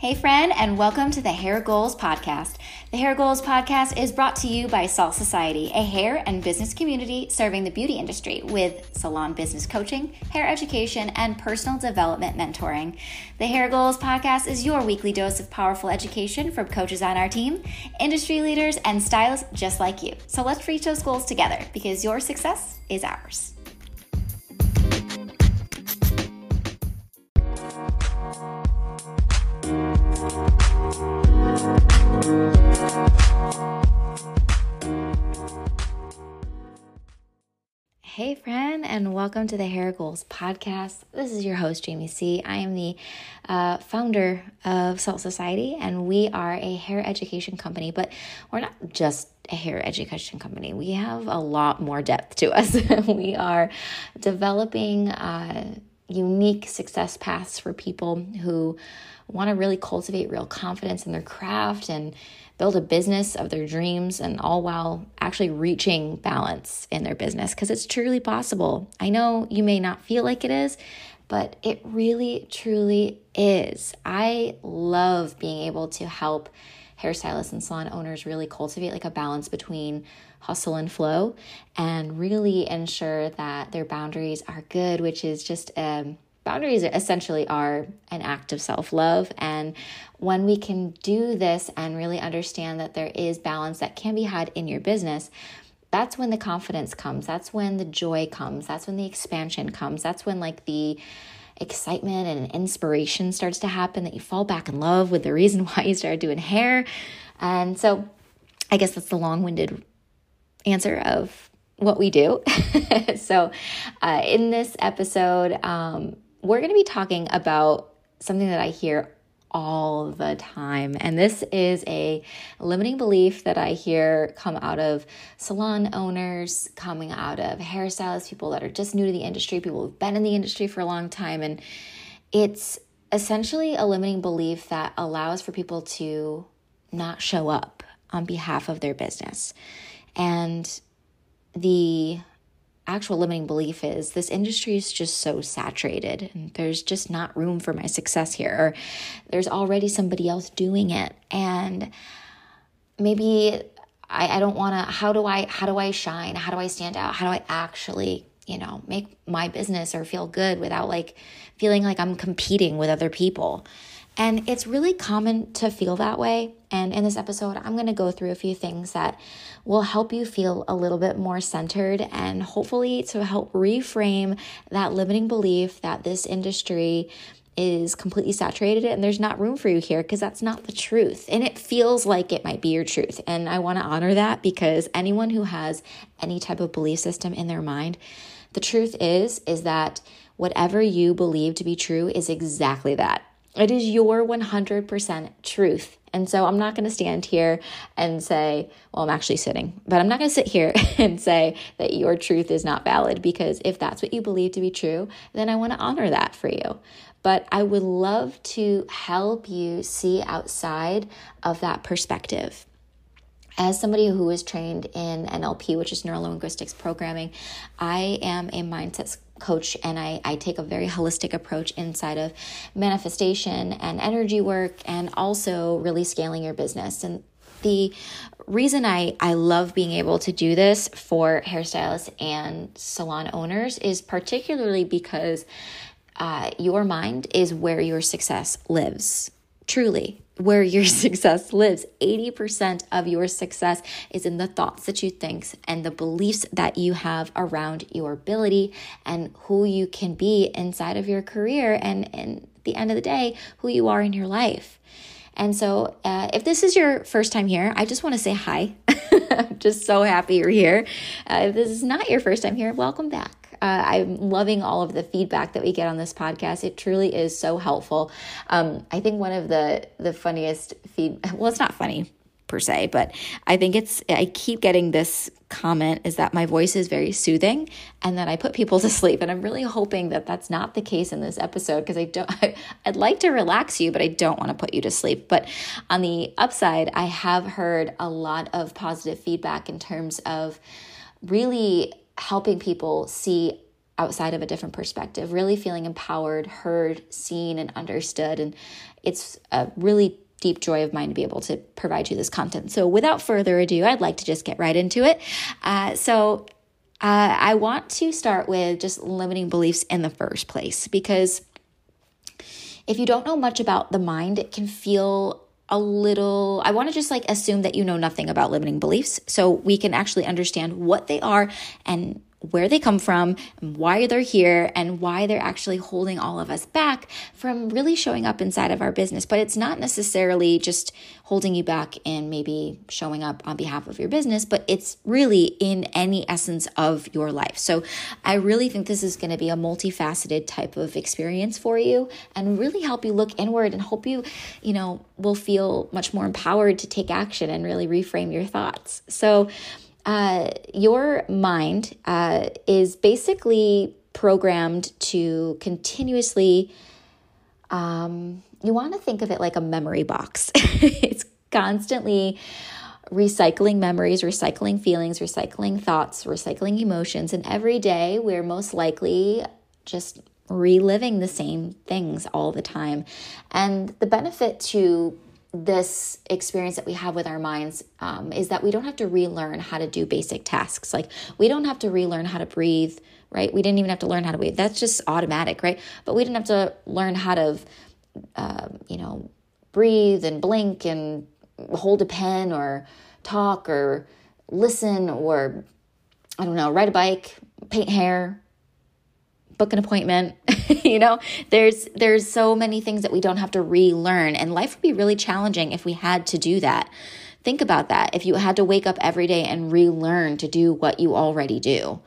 Hey, friend, and welcome to the Hair Goals Podcast. The Hair Goals Podcast is brought to you by Salt Society, a hair and business community serving the beauty industry with salon business coaching, hair education, and personal development mentoring. The Hair Goals Podcast is your weekly dose of powerful education from coaches on our team, industry leaders, and stylists just like you. So let's reach those goals together because your success is ours. Hey, friend, and welcome to the Hair Goals podcast. This is your host, Jamie C. I am the uh, founder of Salt Society, and we are a hair education company, but we're not just a hair education company. We have a lot more depth to us. we are developing uh, unique success paths for people who want to really cultivate real confidence in their craft and build a business of their dreams and all while actually reaching balance in their business because it's truly possible. I know you may not feel like it is, but it really truly is. I love being able to help hairstylists and salon owners really cultivate like a balance between hustle and flow and really ensure that their boundaries are good, which is just um boundaries essentially are an act of self love. And when we can do this and really understand that there is balance that can be had in your business, that's when the confidence comes. That's when the joy comes. That's when the expansion comes. That's when, like, the excitement and inspiration starts to happen that you fall back in love with the reason why you started doing hair. And so, I guess that's the long winded answer of what we do. so, uh, in this episode, um, we're going to be talking about something that I hear all the time. And this is a limiting belief that I hear come out of salon owners, coming out of hairstylists, people that are just new to the industry, people who've been in the industry for a long time. And it's essentially a limiting belief that allows for people to not show up on behalf of their business. And the actual limiting belief is this industry is just so saturated and there's just not room for my success here or there's already somebody else doing it. And maybe I, I don't want to how do i how do i shine? How do i stand out? How do i actually you know make my business or feel good without like feeling like i'm competing with other people and it's really common to feel that way. And in this episode, I'm going to go through a few things that will help you feel a little bit more centered and hopefully to help reframe that limiting belief that this industry is completely saturated and there's not room for you here because that's not the truth. And it feels like it might be your truth. And I want to honor that because anyone who has any type of belief system in their mind, the truth is is that whatever you believe to be true is exactly that. It is your 100% truth. And so I'm not going to stand here and say, well, I'm actually sitting, but I'm not going to sit here and say that your truth is not valid because if that's what you believe to be true, then I want to honor that for you. But I would love to help you see outside of that perspective as somebody who is trained in NLP, which is neuro linguistics programming, I am a mindset coach and I, I take a very holistic approach inside of manifestation and energy work and also really scaling your business. And the reason I, I love being able to do this for hairstylists and salon owners is particularly because uh, your mind is where your success lives, truly where your success lives. 80% of your success is in the thoughts that you think and the beliefs that you have around your ability and who you can be inside of your career and, and at the end of the day, who you are in your life. And so, uh, if this is your first time here, I just want to say hi. I'm just so happy you're here. Uh, if this is not your first time here, welcome back. Uh, I'm loving all of the feedback that we get on this podcast. It truly is so helpful. Um, I think one of the the funniest feed well, it's not funny per se, but I think it's I keep getting this comment is that my voice is very soothing and that I put people to sleep and I'm really hoping that that's not the case in this episode because I don't I, I'd like to relax you but I don't want to put you to sleep but on the upside I have heard a lot of positive feedback in terms of really helping people see outside of a different perspective, really feeling empowered, heard, seen, and understood. And it's a really deep joy of mine to be able to provide you this content. So, without further ado, I'd like to just get right into it. Uh, so, uh, I want to start with just limiting beliefs in the first place because if you don't know much about the mind, it can feel a little I want to just like assume that you know nothing about limiting beliefs so we can actually understand what they are and where they come from, why they're here, and why they're actually holding all of us back from really showing up inside of our business. But it's not necessarily just holding you back and maybe showing up on behalf of your business, but it's really in any essence of your life. So I really think this is going to be a multifaceted type of experience for you and really help you look inward and hope you, you know, will feel much more empowered to take action and really reframe your thoughts. So, uh, your mind uh, is basically programmed to continuously, um, you want to think of it like a memory box. it's constantly recycling memories, recycling feelings, recycling thoughts, recycling emotions. And every day we're most likely just reliving the same things all the time. And the benefit to this experience that we have with our minds um, is that we don't have to relearn how to do basic tasks. Like we don't have to relearn how to breathe, right? We didn't even have to learn how to breathe. That's just automatic, right? But we didn't have to learn how to, uh, you know, breathe and blink and hold a pen or talk or listen or I don't know, ride a bike, paint hair, book an appointment you know? There's there's so many things that we don't have to relearn and life would be really challenging if we had to do that. Think about that. If you had to wake up every day and relearn to do what you already do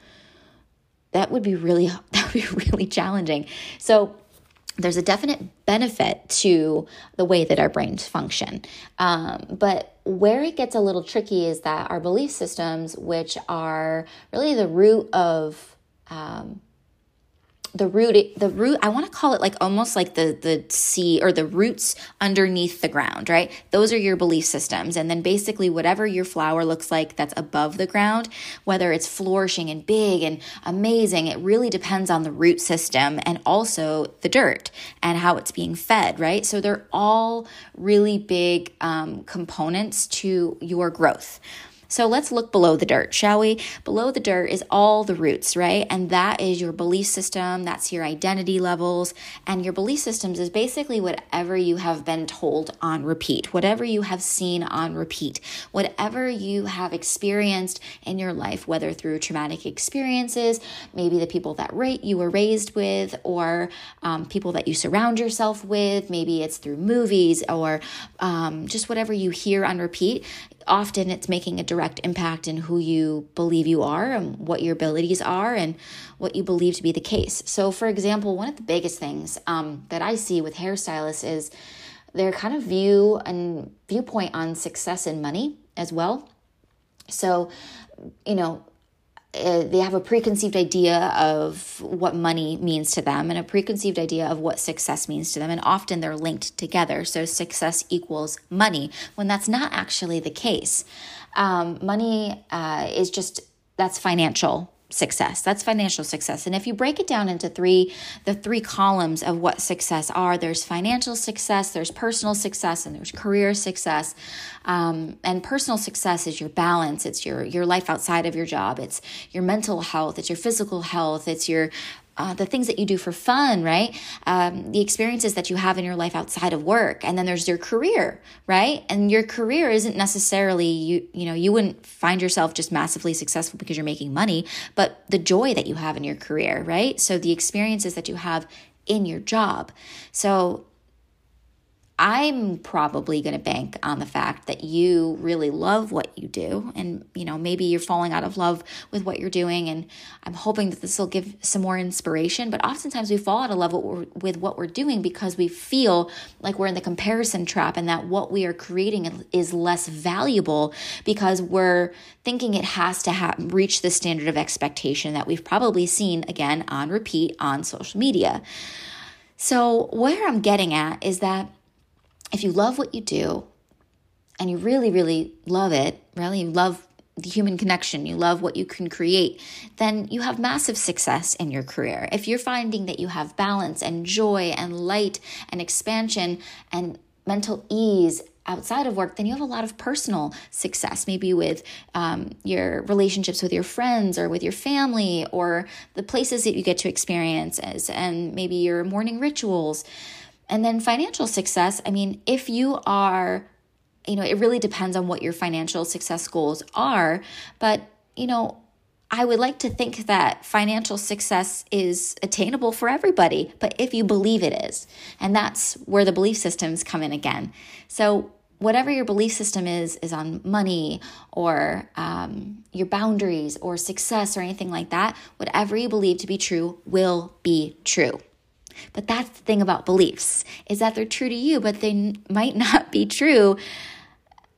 that would be really that would be really challenging. So there's a definite benefit to the way that our brains function. Um, but where it gets a little tricky is that our belief systems, which are really the root of um, the root the root i want to call it like almost like the the sea or the roots underneath the ground right? Those are your belief systems. And then basically whatever your flower looks like that's above the ground whether it's flourishing and big and amazing it really depends on the root system and also the dirt and how it's being fed right? So they're all really big um, components to your growth so let's look below the dirt, shall we? Below the dirt is all the roots, right? And that is your belief system, that's your identity levels. And your belief systems is basically whatever you have been told on repeat, whatever you have seen on repeat, whatever you have experienced in your life, whether through traumatic experiences, maybe the people that rate you were raised with, or um, people that you surround yourself with, maybe it's through movies or um, just whatever you hear on repeat often it's making a direct impact in who you believe you are and what your abilities are and what you believe to be the case. So, for example, one of the biggest things um, that I see with hairstylists is their kind of view and viewpoint on success and money as well. So, you know, uh, they have a preconceived idea of what money means to them and a preconceived idea of what success means to them. And often they're linked together. So success equals money when that's not actually the case. Um, money uh, is just that's financial success. That's financial success. And if you break it down into three the three columns of what success are there's financial success there's personal success and there's career success. Um, and personal success is your balance. It's your your life outside of your job. It's your mental health. It's your physical health. It's your uh, the things that you do for fun, right? Um, the experiences that you have in your life outside of work, and then there's your career, right? And your career isn't necessarily you. You know, you wouldn't find yourself just massively successful because you're making money, but the joy that you have in your career, right? So the experiences that you have in your job. So I'm probably going to bank on the fact that you really love what you do. And, you know, maybe you're falling out of love with what you're doing. And I'm hoping that this will give some more inspiration. But oftentimes we fall out of love with what we're doing because we feel like we're in the comparison trap and that what we are creating is less valuable because we're thinking it has to ha- reach the standard of expectation that we've probably seen again on repeat on social media. So, where I'm getting at is that if you love what you do and you really, really love it, really love the human connection, you love what you can create, then you have massive success in your career. If you're finding that you have balance and joy and light and expansion and mental ease outside of work, then you have a lot of personal success, maybe with um, your relationships with your friends or with your family or the places that you get to experience as, and maybe your morning rituals. And then financial success, I mean, if you are, you know, it really depends on what your financial success goals are, but, you know, I would like to think that financial success is attainable for everybody, but if you believe it is, and that's where the belief systems come in again. So, whatever your belief system is, is on money or um, your boundaries or success or anything like that, whatever you believe to be true will be true. But that's the thing about beliefs is that they're true to you, but they might not be true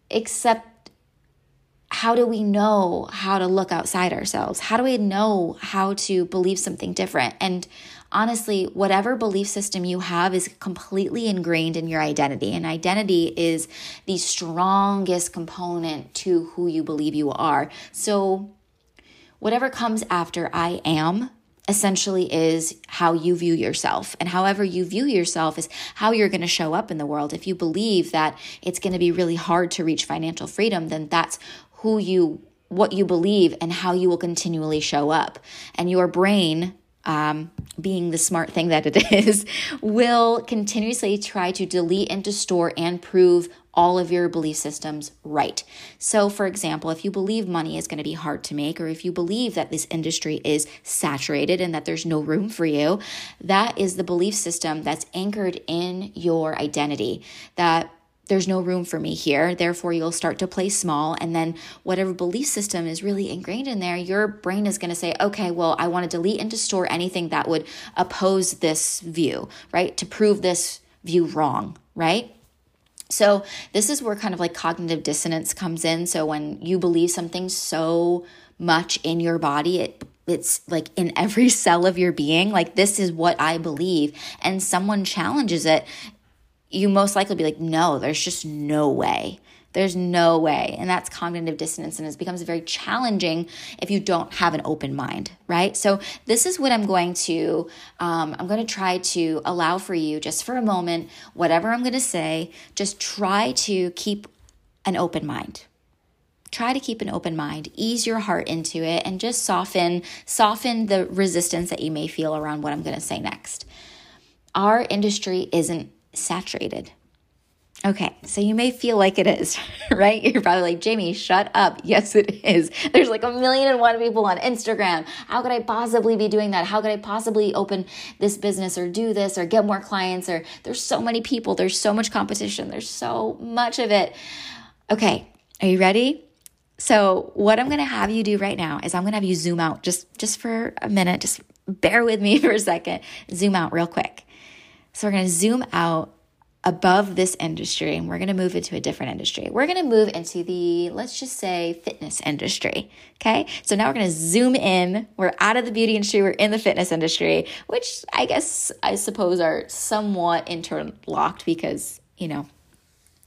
except how do we know how to look outside ourselves? How do we know how to believe something different? And honestly, whatever belief system you have is completely ingrained in your identity. And identity is the strongest component to who you believe you are. So, whatever comes after I am essentially is how you view yourself. And however you view yourself is how you're going to show up in the world. If you believe that it's going to be really hard to reach financial freedom, then that's who you what you believe and how you will continually show up and your brain um, being the smart thing that it is will continuously try to delete and distort and prove all of your belief systems right. So, for example, if you believe money is going to be hard to make, or if you believe that this industry is saturated and that there's no room for you, that is the belief system that's anchored in your identity. That there's no room for me here. Therefore, you'll start to play small. And then, whatever belief system is really ingrained in there, your brain is going to say, okay, well, I want to delete and distort anything that would oppose this view, right? To prove this view wrong, right? So, this is where kind of like cognitive dissonance comes in. So, when you believe something so much in your body, it it's like in every cell of your being like this is what i believe and someone challenges it you most likely be like, no, there's just no way. There's no way. And that's cognitive dissonance. And it becomes very challenging if you don't have an open mind, right? So, this is what I'm going to, um, I'm going to try to allow for you just for a moment, whatever I'm going to say, just try to keep an open mind try to keep an open mind ease your heart into it and just soften soften the resistance that you may feel around what i'm going to say next our industry isn't saturated. Okay, so you may feel like it is, right? You're probably like, Jamie, shut up. Yes, it is. There's like a million and one people on Instagram. How could I possibly be doing that? How could I possibly open this business or do this or get more clients? Or there's so many people, there's so much competition, there's so much of it. Okay, are you ready? So, what I'm going to have you do right now is I'm going to have you zoom out just just for a minute. Just bear with me for a second. Zoom out real quick. So we're going to zoom out above this industry and we're going to move into a different industry. We're going to move into the, let's just say, fitness industry. Okay. So now we're going to zoom in. We're out of the beauty industry. We're in the fitness industry, which I guess I suppose are somewhat interlocked because, you know,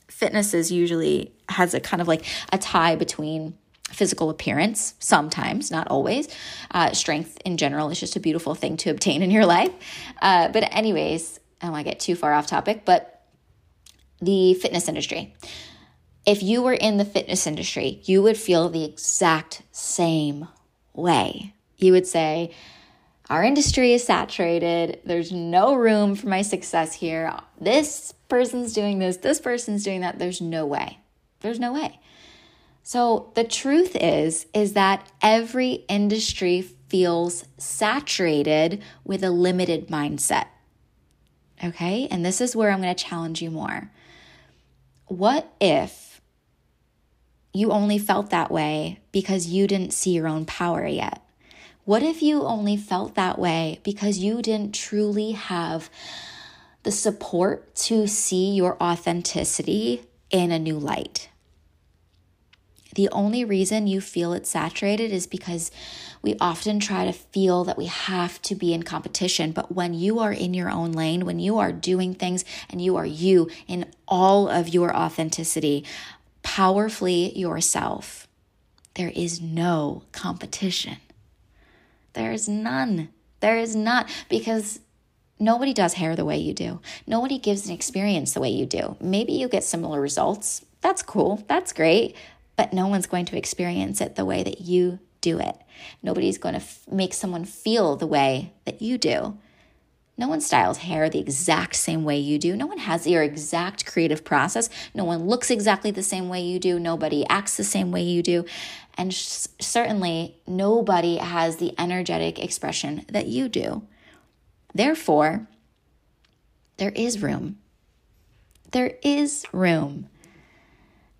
fitness is usually has a kind of like a tie between physical appearance sometimes not always uh, strength in general is just a beautiful thing to obtain in your life uh, but anyways I don't want to get too far off topic, but the fitness industry. If you were in the fitness industry, you would feel the exact same way. You would say, Our industry is saturated. There's no room for my success here. This person's doing this, this person's doing that. There's no way. There's no way. So the truth is is that every industry feels saturated with a limited mindset. Okay. And this is where I'm going to challenge you more. What if you only felt that way because you didn't see your own power yet? What if you only felt that way because you didn't truly have the support to see your authenticity in a new light? The only reason you feel it's saturated is because we often try to feel that we have to be in competition. But when you are in your own lane, when you are doing things and you are you in all of your authenticity, powerfully yourself, there is no competition. There is none. There is not because nobody does hair the way you do. Nobody gives an experience the way you do. Maybe you get similar results. That's cool. That's great. But no one's going to experience it the way that you do it. Nobody's going to f- make someone feel the way that you do. No one styles hair the exact same way you do. No one has your exact creative process. No one looks exactly the same way you do. Nobody acts the same way you do. And sh- certainly, nobody has the energetic expression that you do. Therefore, there is room. There is room.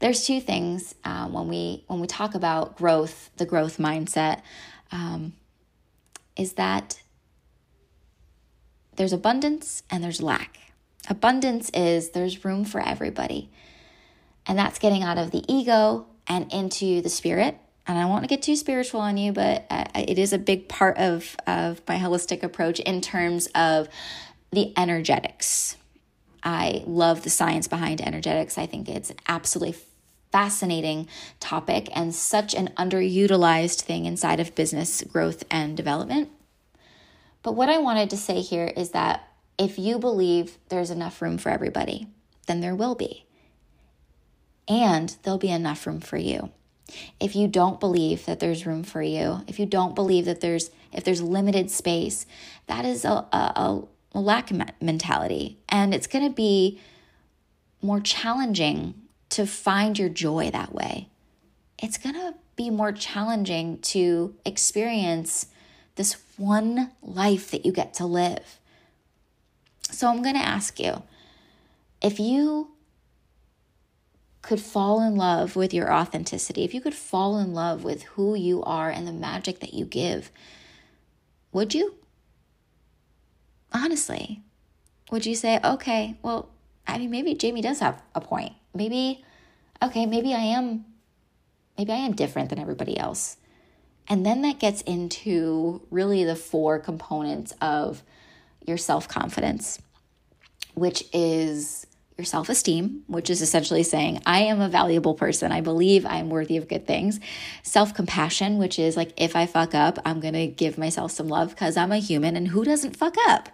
There's two things uh, when we when we talk about growth, the growth mindset, um, is that there's abundance and there's lack. Abundance is there's room for everybody. And that's getting out of the ego and into the spirit. And I won't get too spiritual on you, but uh, it is a big part of, of my holistic approach in terms of the energetics. I love the science behind energetics. I think it's absolutely fascinating topic and such an underutilized thing inside of business growth and development. But what I wanted to say here is that if you believe there's enough room for everybody, then there will be. And there'll be enough room for you. If you don't believe that there's room for you, if you don't believe that there's if there's limited space, that is a, a, a lack mentality. And it's going to be more challenging to find your joy that way. It's going to be more challenging to experience this one life that you get to live. So I'm going to ask you if you could fall in love with your authenticity, if you could fall in love with who you are and the magic that you give, would you? Honestly, would you say, okay, well, I mean, maybe Jamie does have a point. Maybe, okay, maybe I am, maybe I am different than everybody else. And then that gets into really the four components of your self confidence, which is your self esteem, which is essentially saying, I am a valuable person. I believe I'm worthy of good things. Self compassion, which is like, if I fuck up, I'm going to give myself some love because I'm a human and who doesn't fuck up?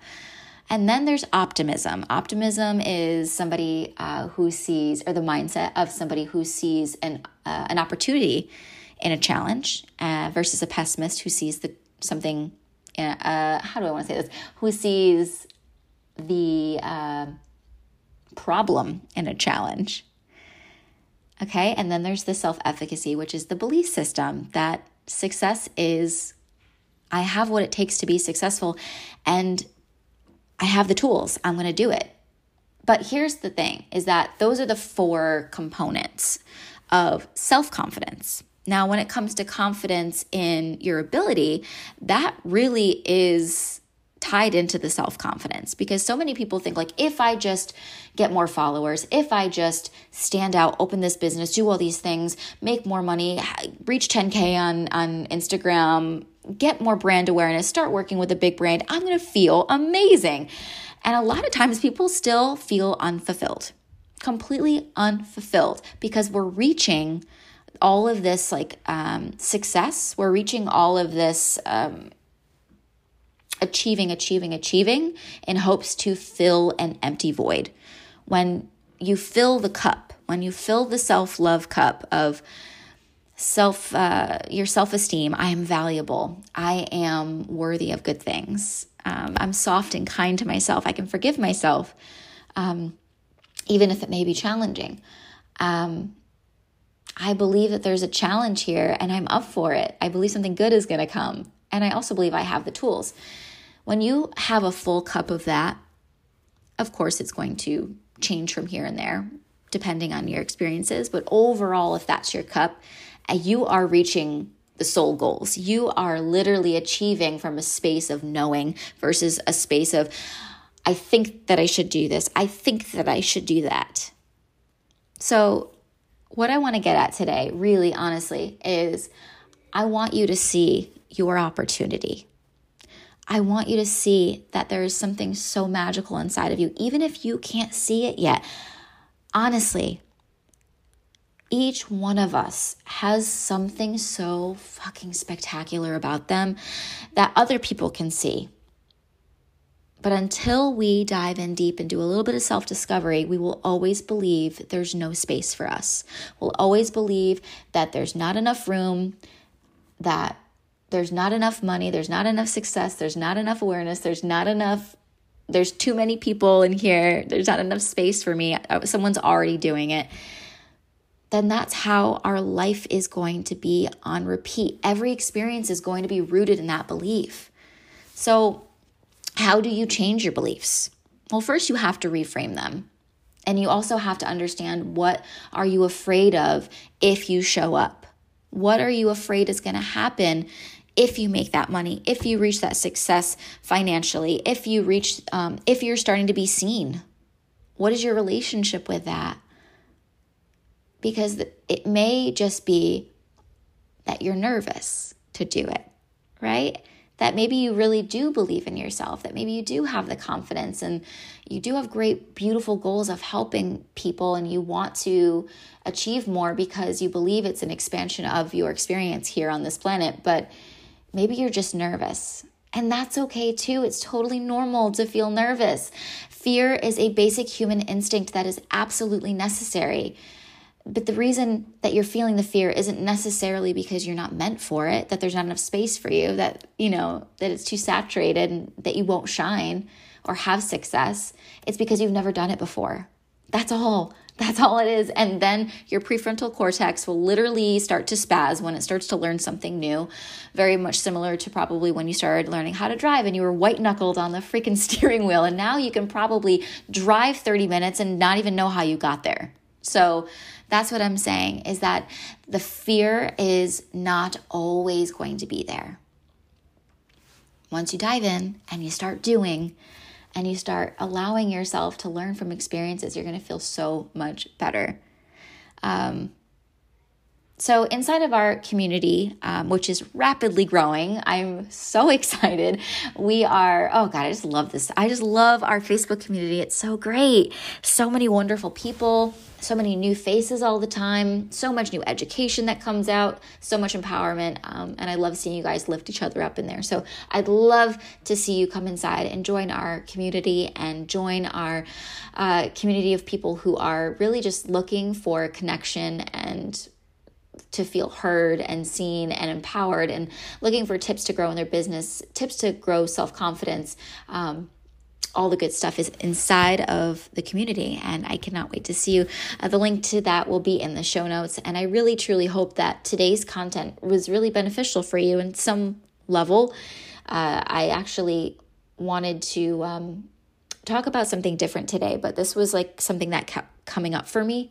And then there's optimism. Optimism is somebody uh, who sees, or the mindset of somebody who sees an, uh, an opportunity in a challenge uh, versus a pessimist who sees the something. Uh, how do I want to say this? Who sees the uh, problem and a challenge. Okay, and then there's the self efficacy, which is the belief system that success is I have what it takes to be successful and I have the tools. I'm going to do it. But here's the thing is that those are the four components of self confidence. Now, when it comes to confidence in your ability, that really is tied into the self confidence because so many people think, like, if I just get more followers, if I just stand out, open this business, do all these things, make more money, reach 10K on, on Instagram, get more brand awareness, start working with a big brand, I'm going to feel amazing. And a lot of times people still feel unfulfilled, completely unfulfilled because we're reaching all of this like um, success. We're reaching all of this um, achieving, achieving, achieving in hopes to fill an empty void. When you fill the cup, when you fill the self love cup of self, uh, your self esteem, I am valuable, I am worthy of good things, um, I'm soft and kind to myself, I can forgive myself, um, even if it may be challenging. Um, I believe that there's a challenge here and I'm up for it. I believe something good is going to come. And I also believe I have the tools. When you have a full cup of that, of course, it's going to change from here and there, depending on your experiences. But overall, if that's your cup, uh, you are reaching the soul goals. You are literally achieving from a space of knowing versus a space of, I think that I should do this. I think that I should do that. So what I want to get at today, really honestly, is I want you to see your opportunity. I want you to see that there is something so magical inside of you, even if you can't see it yet. Honestly, each one of us has something so fucking spectacular about them that other people can see. But until we dive in deep and do a little bit of self discovery, we will always believe there's no space for us. We'll always believe that there's not enough room, that there's not enough money, there's not enough success, there's not enough awareness, there's not enough, there's too many people in here, there's not enough space for me. Uh, someone's already doing it then that's how our life is going to be on repeat. Every experience is going to be rooted in that belief. So, how do you change your beliefs? Well, first you have to reframe them. And you also have to understand what are you afraid of if you show up? What are you afraid is going to happen if you make that money, if you reach that success financially, if you reach, um, if you're starting to be seen? What is your relationship with that? because it may just be that you're nervous to do it, right? That maybe you really do believe in yourself, that maybe you do have the confidence and you do have great, beautiful goals of helping people and you want to achieve more because you believe it's an expansion of your experience here on this planet, but maybe you're just nervous. And that's okay too. It's totally normal to feel nervous. Fear is a basic human instinct that is absolutely necessary. But the reason that you're feeling the fear isn't necessarily because you're not meant for it, that there's not enough space for you, that, you know, that it's too saturated and that you won't shine or have success. It's because you've never done it before. That's all. That's all it is. And then your prefrontal cortex will literally start to spaz when it starts to learn something new. Very much similar to probably when you started learning how to drive and you were white knuckled on the freaking steering wheel. And now you can probably drive 30 minutes and not even know how you got there. So, that's what I'm saying is that the fear is not always going to be there. Once you dive in and you start doing and you start allowing yourself to learn from experiences, you're going to feel so much better. Um, so, inside of our community, um, which is rapidly growing, I'm so excited. We are, oh God, I just love this. I just love our Facebook community. It's so great. So many wonderful people so many new faces all the time, so much new education that comes out, so much empowerment. Um, and I love seeing you guys lift each other up in there. So I'd love to see you come inside and join our community and join our uh, community of people who are really just looking for connection and to feel heard and seen and empowered and looking for tips to grow in their business, tips to grow self confidence. Um, all the good stuff is inside of the community, and I cannot wait to see you. Uh, the link to that will be in the show notes, and I really truly hope that today's content was really beneficial for you in some level. Uh, I actually wanted to um, talk about something different today, but this was like something that kept coming up for me.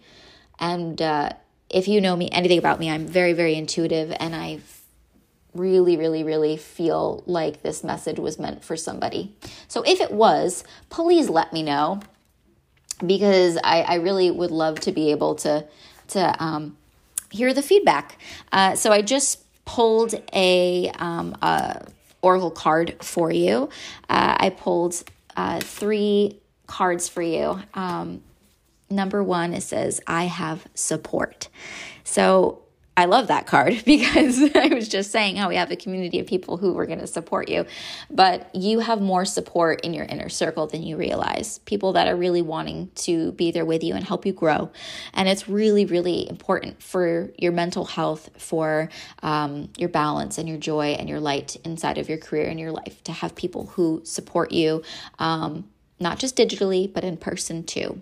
And uh, if you know me, anything about me, I'm very, very intuitive, and I really, really, really feel like this message was meant for somebody. So if it was, please let me know because I, I really would love to be able to to um, hear the feedback. Uh, so I just pulled a, um, a oracle card for you. Uh, I pulled uh, three cards for you. Um, number one, it says, I have support. So I love that card because I was just saying how we have a community of people who are going to support you, but you have more support in your inner circle than you realize. People that are really wanting to be there with you and help you grow. And it's really, really important for your mental health, for um, your balance and your joy and your light inside of your career and your life to have people who support you, um, not just digitally, but in person too.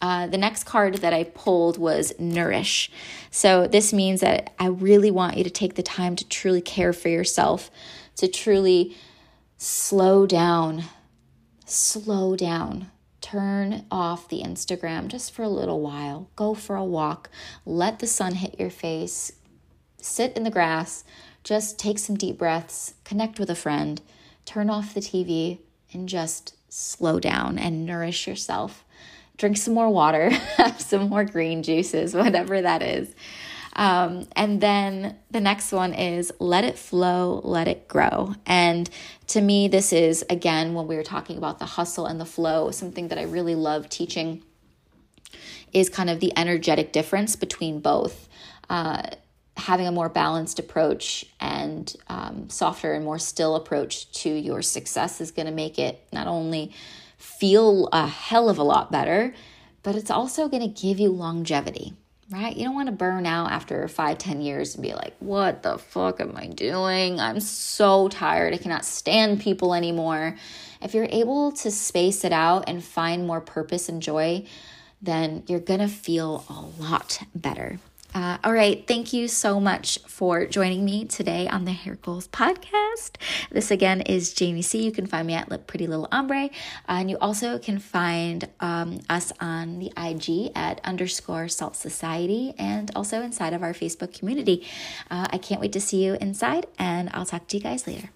Uh, the next card that I pulled was Nourish. So, this means that I really want you to take the time to truly care for yourself, to truly slow down, slow down. Turn off the Instagram just for a little while. Go for a walk. Let the sun hit your face. Sit in the grass. Just take some deep breaths. Connect with a friend. Turn off the TV and just slow down and nourish yourself drink some more water, have some more green juices, whatever that is. Um, and then the next one is let it flow, let it grow. And to me, this is again when we were talking about the hustle and the flow, something that I really love teaching is kind of the energetic difference between both. Uh, having a more balanced approach and um, softer and more still approach to your success is going to make it not only feel a hell of a lot better, but it's also going to give you longevity, right? You don't want to burn out after five, ten years and be like, what the fuck am I doing? I'm so tired. I cannot stand people anymore. If you're able to space it out and find more purpose and joy, then you're going to feel a lot better. Uh, all right. Thank you so much for joining me today on the Hair Goals podcast. This again is Jamie C. You can find me at Pretty Little Ombre. Uh, and you also can find um, us on the IG at underscore Salt Society and also inside of our Facebook community. Uh, I can't wait to see you inside, and I'll talk to you guys later.